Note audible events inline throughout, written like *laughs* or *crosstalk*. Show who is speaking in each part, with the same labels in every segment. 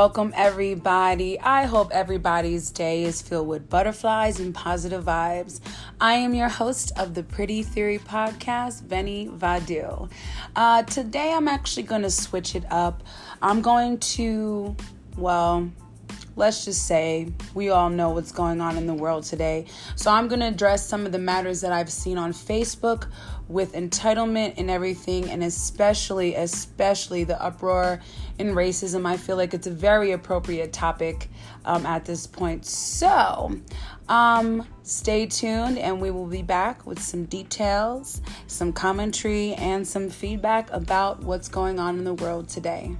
Speaker 1: Welcome, everybody. I hope everybody's day is filled with butterflies and positive vibes. I am your host of the Pretty Theory podcast, Benny Vadil. Uh, today, I'm actually going to switch it up. I'm going to, well, let's just say we all know what's going on in the world today. So I'm going to address some of the matters that I've seen on Facebook with entitlement and everything, and especially, especially the uproar in racism. I feel like it's a very appropriate topic um, at this point. So, um, stay tuned, and we will be back with some details, some commentary, and some feedback about what's going on in the world today.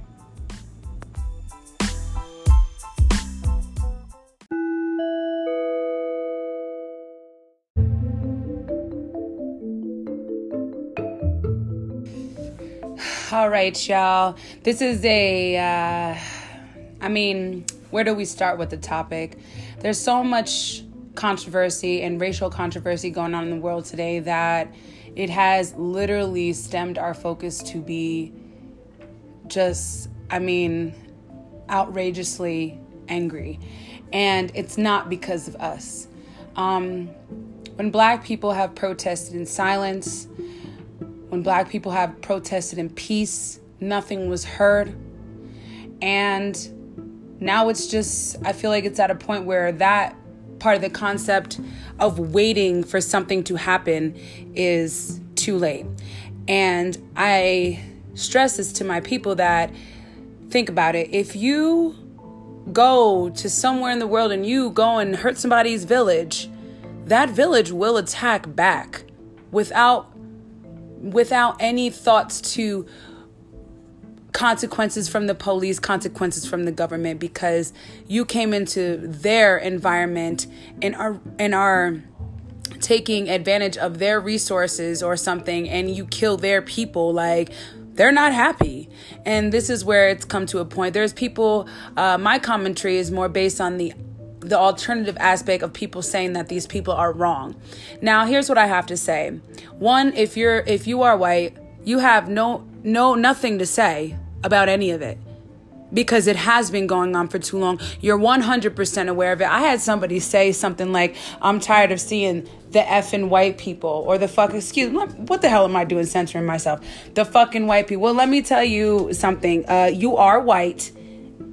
Speaker 1: All right, y'all. This is a, uh, I mean, where do we start with the topic? There's so much controversy and racial controversy going on in the world today that it has literally stemmed our focus to be just, I mean, outrageously angry. And it's not because of us. Um, when black people have protested in silence, when black people have protested in peace, nothing was heard. And now it's just, I feel like it's at a point where that part of the concept of waiting for something to happen is too late. And I stress this to my people that think about it. If you go to somewhere in the world and you go and hurt somebody's village, that village will attack back without without any thoughts to consequences from the police, consequences from the government, because you came into their environment and are and are taking advantage of their resources or something and you kill their people like they're not happy. And this is where it's come to a point. There's people uh, my commentary is more based on the the alternative aspect of people saying that these people are wrong. Now, here's what I have to say. One, if you're if you are white, you have no no nothing to say about any of it because it has been going on for too long. You're 100% aware of it. I had somebody say something like, I'm tired of seeing the effing white people or the fuck, excuse me, what the hell am I doing censoring myself? The fucking white people. Well, let me tell you something. Uh, you are white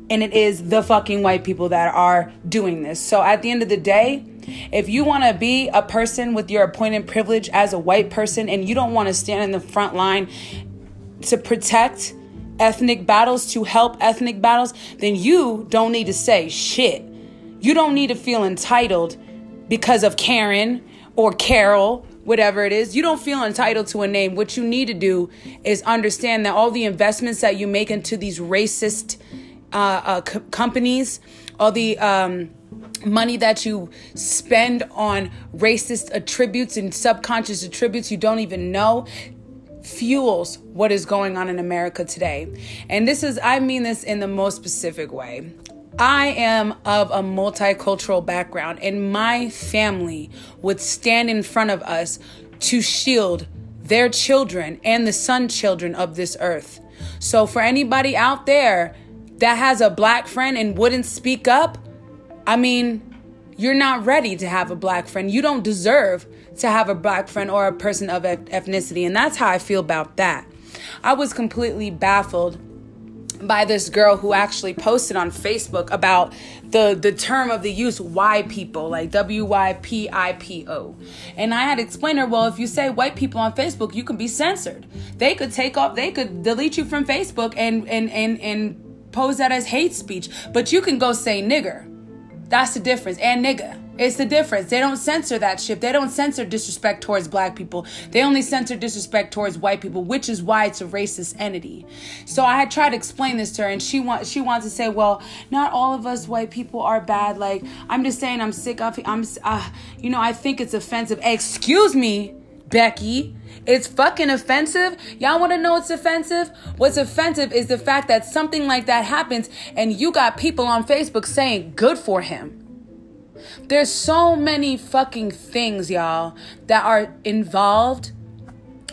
Speaker 1: and it is the fucking white people that are doing this. So at the end of the day, if you want to be a person with your appointed privilege as a white person and you don't want to stand in the front line to protect ethnic battles, to help ethnic battles, then you don't need to say shit. You don't need to feel entitled because of Karen or Carol, whatever it is. You don't feel entitled to a name. What you need to do is understand that all the investments that you make into these racist uh, uh, co- companies, all the um, money that you spend on racist attributes and subconscious attributes you don't even know fuels what is going on in America today. And this is, I mean this in the most specific way. I am of a multicultural background, and my family would stand in front of us to shield their children and the son children of this earth. So, for anybody out there that has a black friend and wouldn't speak up, I mean, you're not ready to have a black friend. You don't deserve to have a black friend or a person of ethnicity. And that's how I feel about that. I was completely baffled by this girl who actually posted on Facebook about the the term of the use "why people like W Y P I P O. And I had explained her, well, if you say white people on Facebook, you can be censored. They could take off, they could delete you from Facebook and and and and pose that as hate speech, but you can go say nigger. That's the difference. And nigga. It's the difference. They don't censor that shit. They don't censor disrespect towards black people. They only censor disrespect towards white people, which is why it's a racist entity. So I had tried to explain this to her, and she wants she wants to say, well, not all of us white people are bad. Like I'm just saying, I'm sick of. I'm, uh, you know, I think it's offensive. Excuse me, Becky. It's fucking offensive. Y'all want to know what's offensive? What's offensive is the fact that something like that happens and you got people on Facebook saying good for him. There's so many fucking things, y'all, that are involved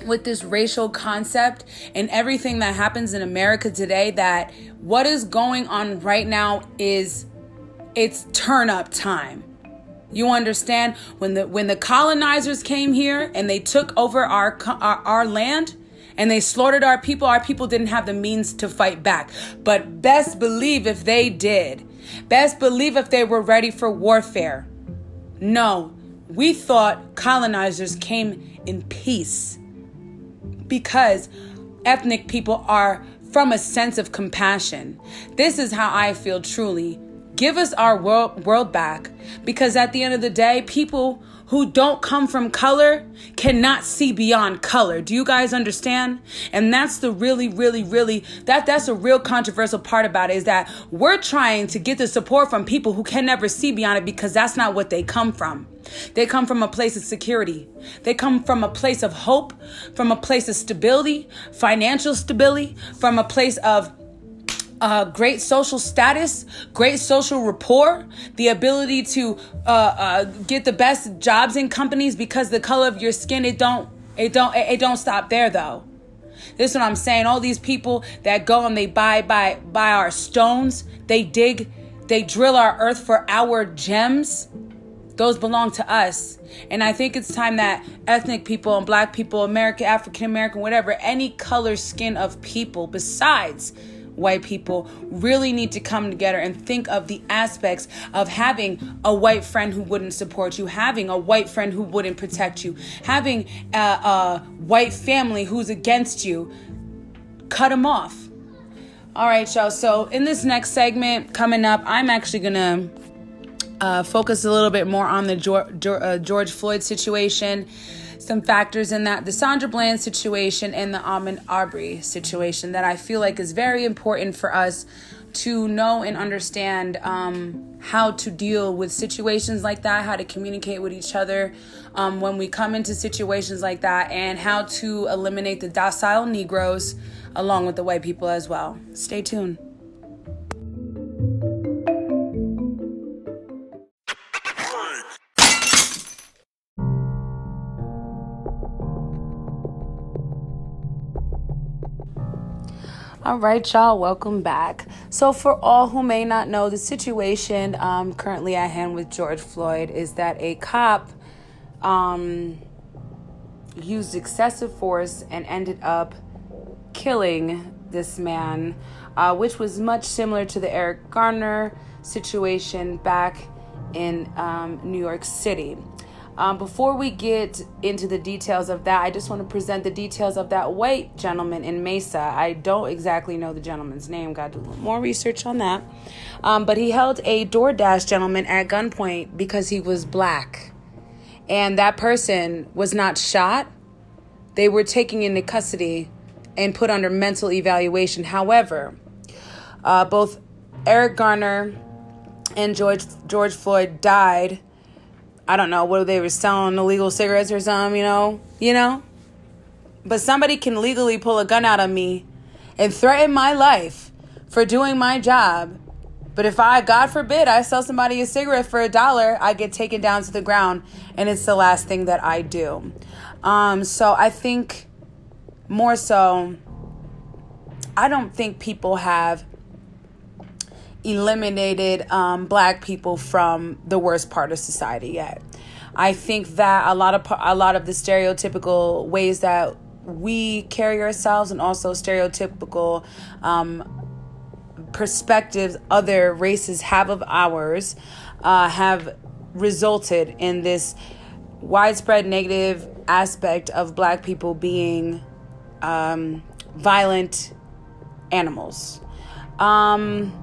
Speaker 1: with this racial concept and everything that happens in America today that what is going on right now is it's turn up time. You understand when the when the colonizers came here and they took over our our, our land and they slaughtered our people, our people didn't have the means to fight back. But best believe if they did, best believe if they were ready for warfare. No, we thought colonizers came in peace because ethnic people are from a sense of compassion. This is how I feel truly. Give us our world, world back because at the end of the day, people who don't come from color cannot see beyond color. Do you guys understand? And that's the really, really, really that that's a real controversial part about it is that we're trying to get the support from people who can never see beyond it because that's not what they come from. They come from a place of security. They come from a place of hope, from a place of stability, financial stability, from a place of uh, great social status, great social rapport, the ability to uh, uh, get the best jobs in companies because the color of your skin. It don't. It don't. It don't stop there though. This is what I'm saying. All these people that go and they buy buy buy our stones, they dig, they drill our earth for our gems. Those belong to us. And I think it's time that ethnic people and black people, American, African American, whatever, any color skin of people besides white people really need to come together and think of the aspects of having a white friend who wouldn't support you, having a white friend who wouldn't protect you, having a, a white family who's against you. Cut them off. All right, y'all. So, in this next segment coming up, I'm actually going to uh, focus a little bit more on the George, uh, George Floyd situation some factors in that the Sandra Bland situation and the Ahmaud Arbery situation that I feel like is very important for us to know and understand um, how to deal with situations like that, how to communicate with each other um, when we come into situations like that, and how to eliminate the docile Negroes along with the white people as well. Stay tuned. All right, y'all, welcome back. So, for all who may not know, the situation um, currently at hand with George Floyd is that a cop um, used excessive force and ended up killing this man, uh, which was much similar to the Eric Garner situation back in um, New York City. Um, before we get into the details of that, I just want to present the details of that white gentleman in Mesa. I don't exactly know the gentleman's name, got to do a little more research on that. Um, but he held a DoorDash gentleman at gunpoint because he was black. And that person was not shot, they were taken into custody and put under mental evaluation. However, uh, both Eric Garner and George George Floyd died I don't know whether they were selling illegal cigarettes or something, you know, you know. But somebody can legally pull a gun out of me and threaten my life for doing my job. But if I, God forbid, I sell somebody a cigarette for a dollar, I get taken down to the ground, and it's the last thing that I do. Um, so I think more so, I don't think people have eliminated um, black people from the worst part of society yet. I think that a lot of a lot of the stereotypical ways that we carry ourselves and also stereotypical um, perspectives other races have of ours uh, have resulted in this widespread negative aspect of black people being um, violent animals. Um,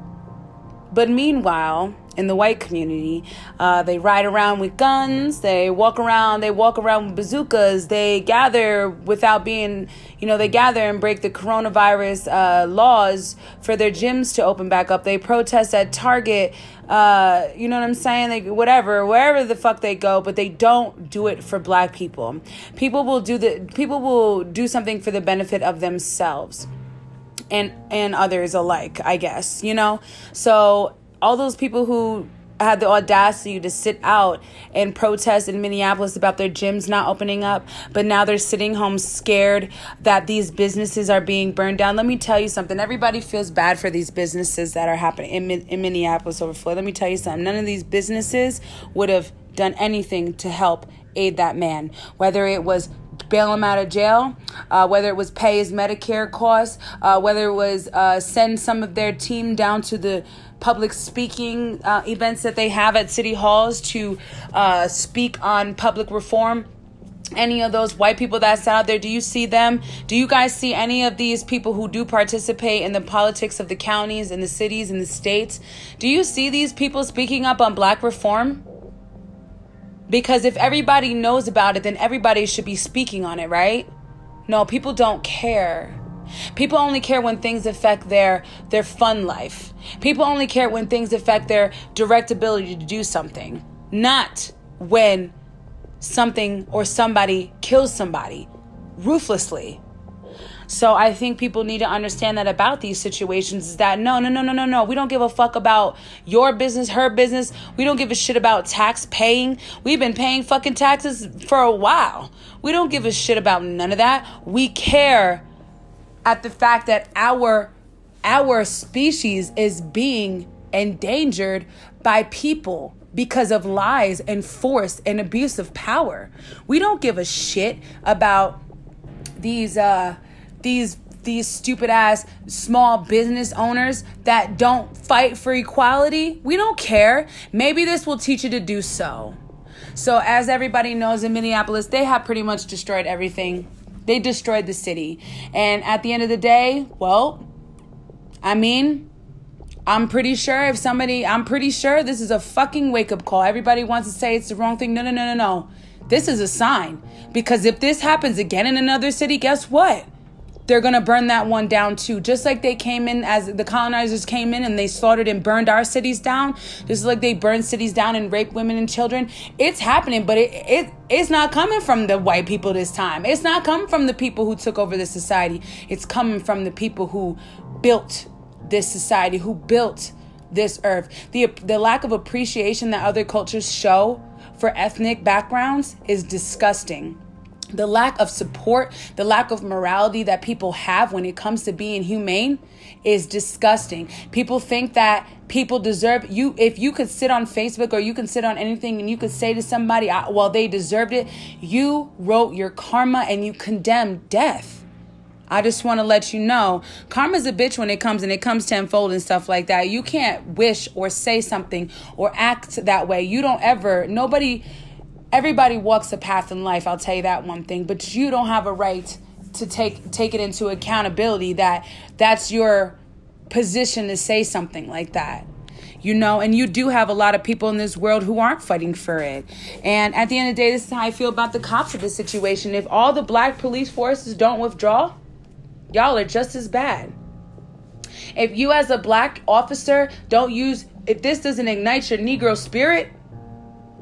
Speaker 1: but meanwhile, in the white community, uh, they ride around with guns. They walk around. They walk around with bazookas. They gather without being, you know, they gather and break the coronavirus uh, laws for their gyms to open back up. They protest at Target. Uh, you know what I'm saying? They whatever, wherever the fuck they go, but they don't do it for black people. People will do the people will do something for the benefit of themselves and and others alike i guess you know so all those people who had the audacity to sit out and protest in Minneapolis about their gyms not opening up, but now they're sitting home scared that these businesses are being burned down. Let me tell you something. Everybody feels bad for these businesses that are happening in, in Minneapolis over Floyd. Let me tell you something. None of these businesses would have done anything to help aid that man, whether it was bail him out of jail, uh, whether it was pay his Medicare costs, uh, whether it was uh, send some of their team down to the public speaking uh, events that they have at city halls to uh, speak on public reform. Any of those white people that's out there do you see them? Do you guys see any of these people who do participate in the politics of the counties and the cities and the states? Do you see these people speaking up on black reform because if everybody knows about it, then everybody should be speaking on it, right? No, people don't care. People only care when things affect their their fun life. People only care when things affect their direct ability to do something, not when something or somebody kills somebody ruthlessly. So I think people need to understand that about these situations is that no, no, no, no, no, no. We don't give a fuck about your business, her business. We don't give a shit about tax paying. We've been paying fucking taxes for a while. We don't give a shit about none of that. We care at the fact that our our species is being endangered by people because of lies and force and abuse of power. We don't give a shit about these uh these these stupid ass small business owners that don't fight for equality. We don't care. Maybe this will teach you to do so. So, as everybody knows in Minneapolis, they have pretty much destroyed everything. They destroyed the city. And at the end of the day, well, I mean, I'm pretty sure if somebody, I'm pretty sure this is a fucking wake up call. Everybody wants to say it's the wrong thing. No, no, no, no, no. This is a sign. Because if this happens again in another city, guess what? They're going to burn that one down too. Just like they came in as the colonizers came in and they slaughtered and burned our cities down, just like they burned cities down and raped women and children. It's happening, but it, it it's not coming from the white people this time. It's not coming from the people who took over the society. It's coming from the people who built this society, who built this earth. The the lack of appreciation that other cultures show for ethnic backgrounds is disgusting the lack of support, the lack of morality that people have when it comes to being humane is disgusting. People think that people deserve you if you could sit on Facebook or you can sit on anything and you could say to somebody well they deserved it, you wrote your karma and you condemned death. I just want to let you know karma's a bitch when it comes and it comes tenfold and stuff like that. You can't wish or say something or act that way. You don't ever nobody everybody walks a path in life, I'll tell you that one thing, but you don't have a right to take take it into accountability that that's your position to say something like that. You know, and you do have a lot of people in this world who aren't fighting for it. And at the end of the day, this is how I feel about the cops of the situation. If all the black police forces don't withdraw, y'all are just as bad. If you, as a black officer, don't use, if this doesn't ignite your Negro spirit,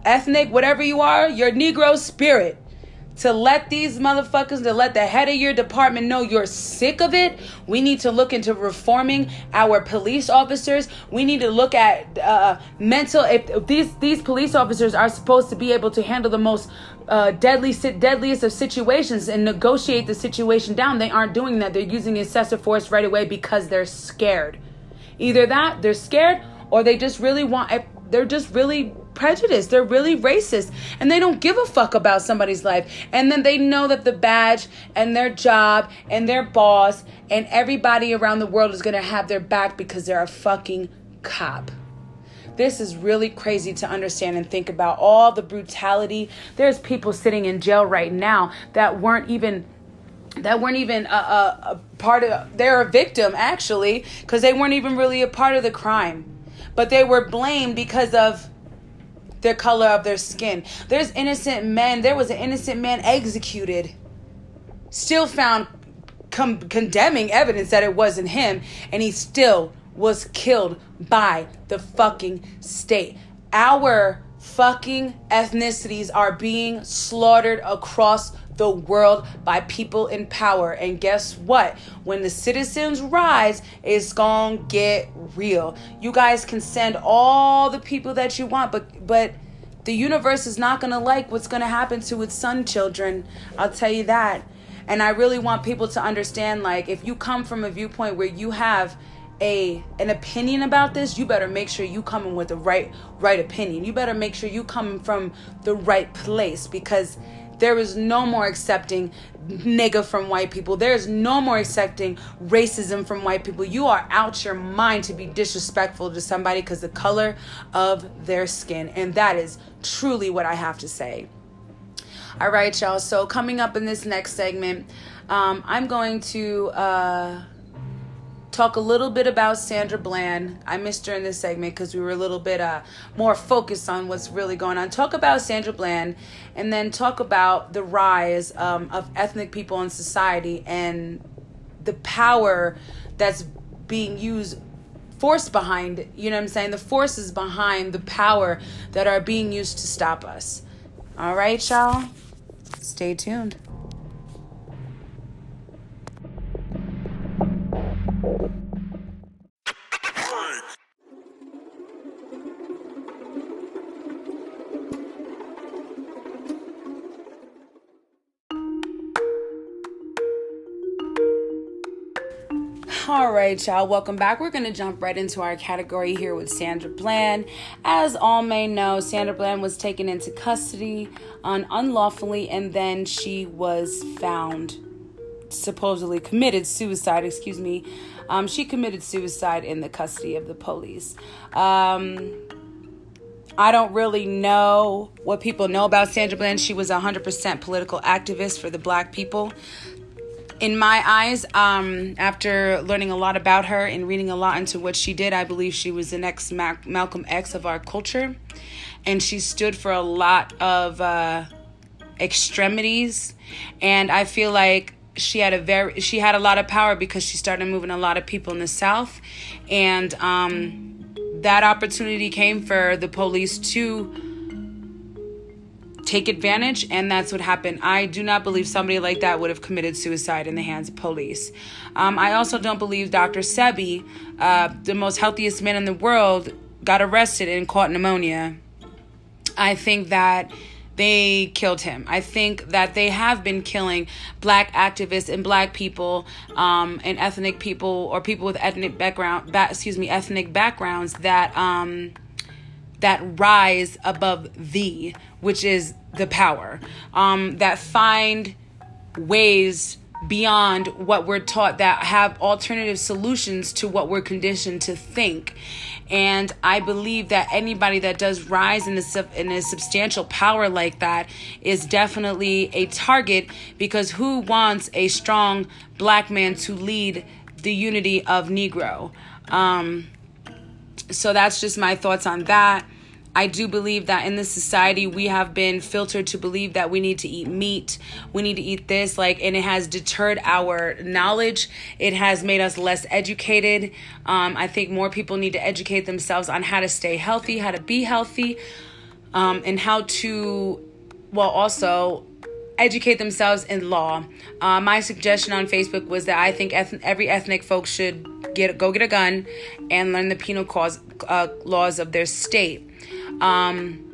Speaker 1: ethnic, whatever you are, your Negro spirit, to let these motherfuckers, to let the head of your department know you're sick of it. We need to look into reforming our police officers. We need to look at uh, mental. If these these police officers are supposed to be able to handle the most uh, deadly, deadliest of situations and negotiate the situation down, they aren't doing that. They're using excessive force right away because they're scared. Either that, they're scared, or they just really want. They're just really prejudiced. They're really racist and they don't give a fuck about somebody's life. And then they know that the badge and their job and their boss and everybody around the world is going to have their back because they're a fucking cop. This is really crazy to understand and think about all the brutality. There's people sitting in jail right now that weren't even that weren't even a, a, a part of they're a victim actually because they weren't even really a part of the crime but they were blamed because of the color of their skin. There's innocent men. There was an innocent man executed, still found com- condemning evidence that it wasn't him, and he still was killed by the fucking state. Our fucking ethnicities are being slaughtered across the world by people in power. And guess what? When the citizens rise, it's gonna get real. You guys can send all the people that you want, but but the universe is not gonna like what's gonna happen to its son children. I'll tell you that. And I really want people to understand like if you come from a viewpoint where you have a an opinion about this, you better make sure you coming with the right right opinion. You better make sure you coming from the right place because there is no more accepting nigga from white people. There is no more accepting racism from white people. You are out your mind to be disrespectful to somebody because the color of their skin. And that is truly what I have to say. All right, y'all. So, coming up in this next segment, um, I'm going to. Uh, talk a little bit about Sandra Bland. I missed her in this segment because we were a little bit uh, more focused on what's really going on. Talk about Sandra Bland and then talk about the rise um, of ethnic people in society and the power that's being used force behind you know what i'm saying the forces behind the power that are being used to stop us all right y'all stay tuned All right, y'all, welcome back. We're going to jump right into our category here with Sandra Bland. As all may know, Sandra Bland was taken into custody un- unlawfully and then she was found supposedly committed suicide, excuse me. Um, she committed suicide in the custody of the police. Um, I don't really know what people know about Sandra Bland. She was a 100% political activist for the black people in my eyes, um, after learning a lot about her and reading a lot into what she did, I believe she was the next Malcolm X of our culture. And she stood for a lot of uh, extremities. And I feel like she had a very she had a lot of power because she started moving a lot of people in the south and um, that opportunity came for the police to take advantage, and that's what happened. I do not believe somebody like that would have committed suicide in the hands of police. Um, I also don't believe Dr. Sebi, uh, the most healthiest man in the world, got arrested and caught pneumonia. I think that they killed him. I think that they have been killing black activists and black people um, and ethnic people or people with ethnic background, ba- excuse me, ethnic backgrounds that um, that rise above thee, which is the power, um, that find ways beyond what we're taught that have alternative solutions to what we're conditioned to think. And i believe that anybody that does rise in a, in a substantial power like that is definitely a target because who wants a strong black man to lead the unity of negro? Um, so that's just my thoughts on that I do believe that in this society we have been filtered to believe that we need to eat meat, we need to eat this, like, and it has deterred our knowledge. It has made us less educated. Um, I think more people need to educate themselves on how to stay healthy, how to be healthy, um, and how to, well, also educate themselves in law. Uh, my suggestion on Facebook was that I think eth- every ethnic folk should get go get a gun and learn the penal cause, uh, laws of their state. Um,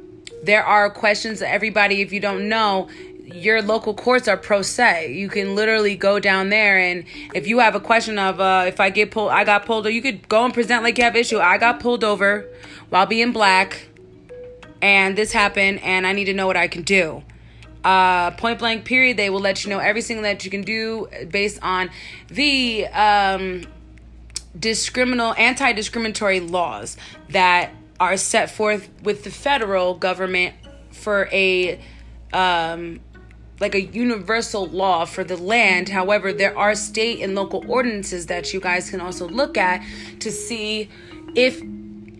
Speaker 1: there are questions that everybody, if you don't know, your local courts are pro se. You can literally go down there, and if you have a question of uh, if I get pulled, I got pulled, or you could go and present like you have issue. I got pulled over while being black, and this happened, and I need to know what I can do. Uh, point blank period. They will let you know everything that you can do based on the um, discriminal, anti-discriminatory laws that are set forth with the federal government for a um, like a universal law for the land. However, there are state and local ordinances that you guys can also look at to see if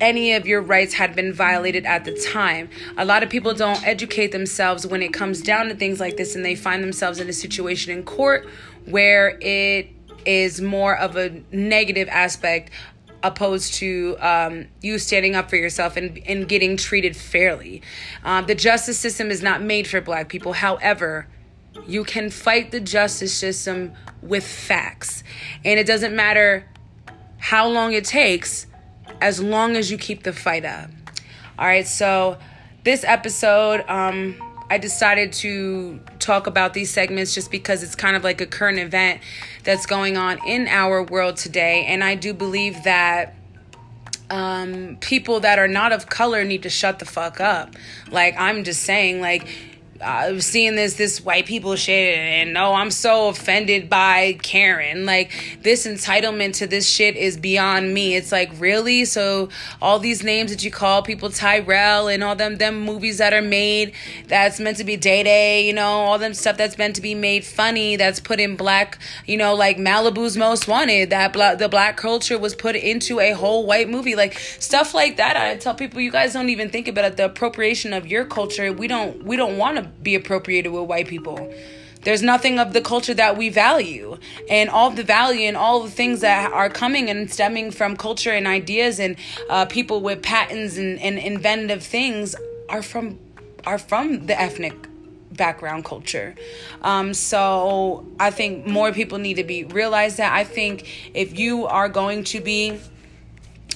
Speaker 1: any of your rights had been violated at the time. A lot of people don't educate themselves when it comes down to things like this and they find themselves in a situation in court where it is more of a negative aspect opposed to um, you standing up for yourself and, and getting treated fairly. Um, the justice system is not made for black people. However, you can fight the justice system with facts. And it doesn't matter how long it takes as long as you keep the fight up. All right, so this episode, um, I decided to talk about these segments just because it's kind of like a current event that's going on in our world today. And I do believe that um, people that are not of color need to shut the fuck up. Like, I'm just saying, like, I'm seeing this this white people shit and oh I'm so offended by Karen. Like this entitlement to this shit is beyond me. It's like really? So all these names that you call people Tyrell and all them them movies that are made that's meant to be day day you know all them stuff that's meant to be made funny that's put in black you know like Malibu's Most Wanted that the black culture was put into a whole white movie. Like stuff like that I tell people you guys don't even think about it the appropriation of your culture. We don't we don't want to be appropriated with white people. There's nothing of the culture that we value. And all the value and all the things that are coming and stemming from culture and ideas and uh, people with patents and, and inventive things are from are from the ethnic background culture. Um, so I think more people need to be realize that. I think if you are going to be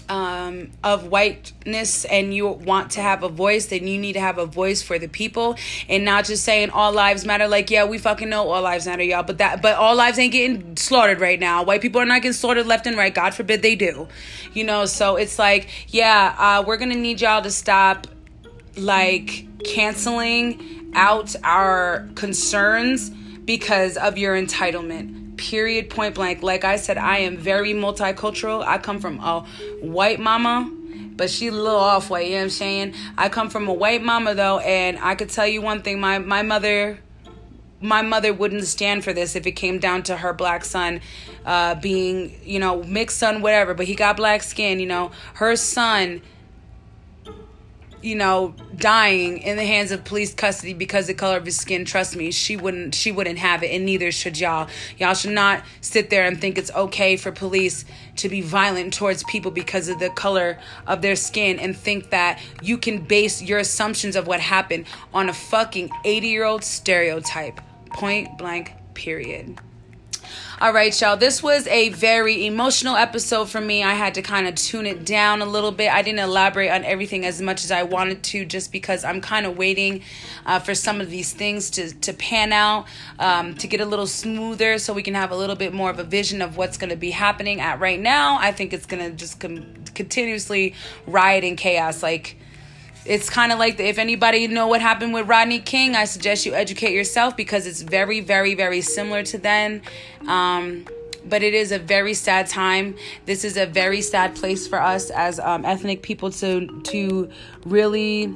Speaker 1: um, of whiteness and you want to have a voice, then you need to have a voice for the people and not just saying all lives matter. Like, yeah, we fucking know all lives matter, y'all, but that, but all lives ain't getting slaughtered right now. White people are not getting slaughtered left and right. God forbid they do, you know. So it's like, yeah, uh, we're gonna need y'all to stop, like, canceling out our concerns because of your entitlement period point blank. Like i said i am very multicultural. I come from a white mama but she a little off white you know what i'm saying? I come from a white mama though and i could tell you one thing. My my mother my mother wouldn't stand for this if it came down to her black son uh, being you know mixed son whatever. But he got black skin you know. Her son you know, dying in the hands of police custody because the color of his skin, trust me, she wouldn't she wouldn't have it and neither should y'all. Y'all should not sit there and think it's okay for police to be violent towards people because of the color of their skin and think that you can base your assumptions of what happened on a fucking 80-year-old stereotype. Point blank period. All right, y'all. This was a very emotional episode for me. I had to kind of tune it down a little bit. I didn't elaborate on everything as much as I wanted to, just because I'm kind of waiting uh, for some of these things to to pan out, um, to get a little smoother, so we can have a little bit more of a vision of what's going to be happening. At right now, I think it's going to just com- continuously riot in chaos, like it's kind of like the, if anybody know what happened with Rodney King, I suggest you educate yourself because it's very, very, very similar to then. Um, but it is a very sad time. This is a very sad place for us as um, ethnic people to to really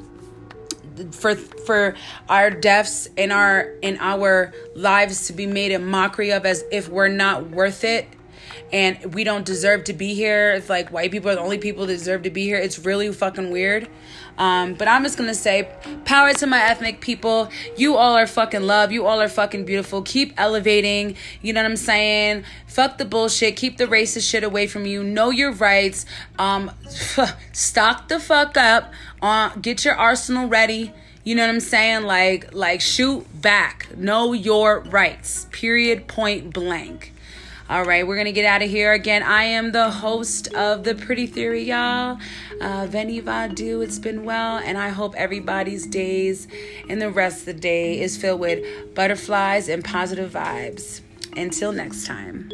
Speaker 1: for for our deaths in our in our lives to be made a mockery of as if we're not worth it and we don't deserve to be here. It's like white people are the only people that deserve to be here. It's really fucking weird. Um, but I'm just gonna say, power to my ethnic people. You all are fucking love. You all are fucking beautiful. Keep elevating. You know what I'm saying? Fuck the bullshit. Keep the racist shit away from you. Know your rights. Um, *laughs* stock the fuck up. Uh, get your arsenal ready. You know what I'm saying? Like, like shoot back. Know your rights. Period. Point blank. All right, we're gonna get out of here again. I am the host of the Pretty Theory, y'all. Uh, Veni Vadu, it's been well, and I hope everybody's days and the rest of the day is filled with butterflies and positive vibes. Until next time.